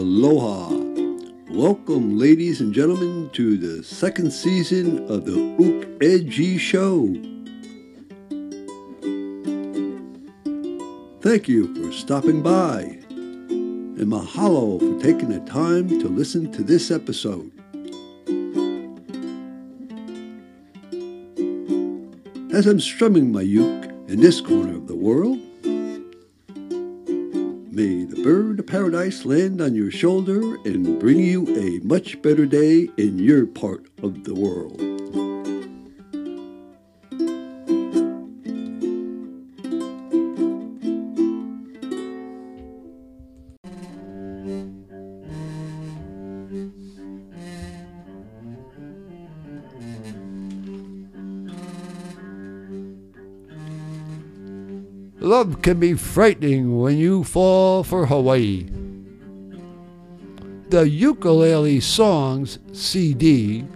Aloha. Welcome, ladies and gentlemen, to the second season of the Ook Edgy Show. Thank you for stopping by, and mahalo for taking the time to listen to this episode. As I'm strumming my uke in this corner of the world, May the bird of paradise land on your shoulder and bring you a much better day in your part of the world. Love can be frightening when you fall for Hawaii. The Ukulele Songs CD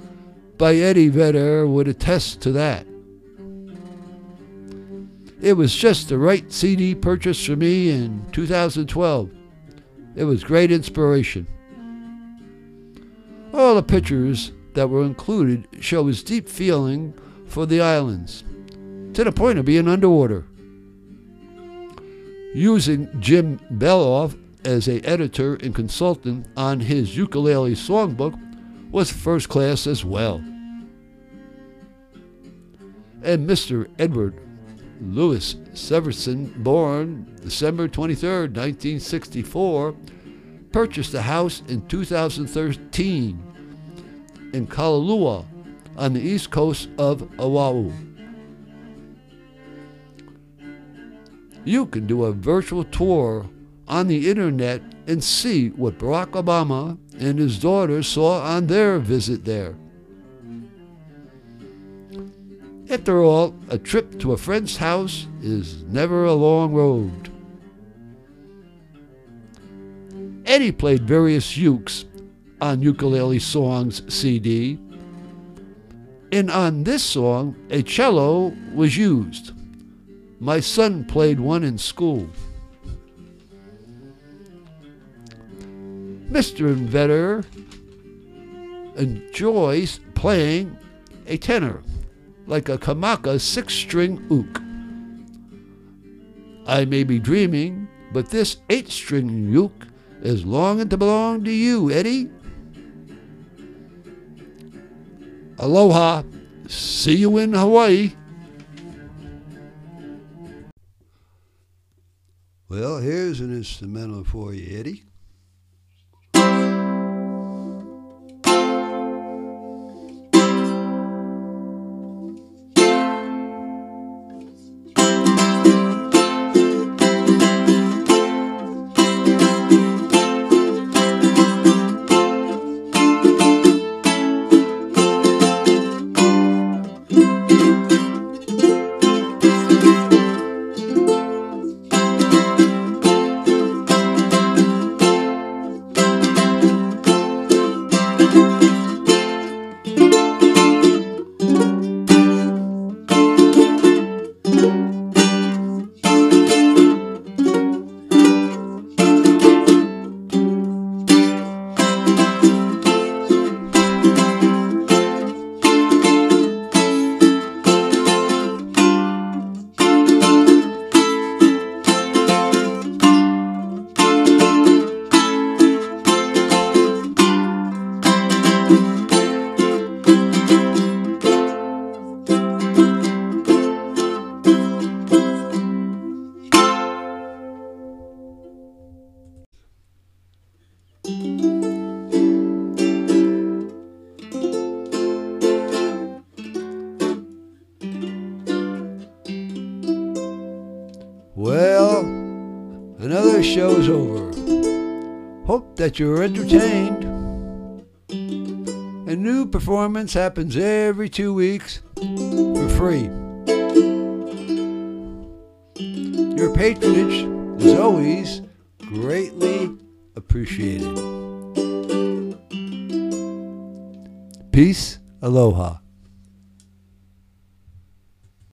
by Eddie Vedder would attest to that. It was just the right CD purchase for me in 2012. It was great inspiration. All the pictures that were included show his deep feeling for the islands, to the point of being underwater using Jim Beloff as a editor and consultant on his ukulele songbook was first class as well. And Mr. Edward Louis Severson, born December 23, 1964, purchased a house in 2013 in Kailua on the east coast of Oahu. You can do a virtual tour on the internet and see what Barack Obama and his daughter saw on their visit there. After all, a trip to a friend's house is never a long road. Eddie played various ukes on Ukulele Songs CD, and on this song, a cello was used. My son played one in school. Mr. Inventor enjoys playing a tenor, like a Kamaka six string ook. I may be dreaming, but this eight string uke is longing to belong to you, Eddie. Aloha. See you in Hawaii. Well, here's an instrumental for you, Eddie. Well, another show's over. Hope that you're entertained. A new performance happens every two weeks for free. Your patronage is always greatly appreciated. Peace, aloha.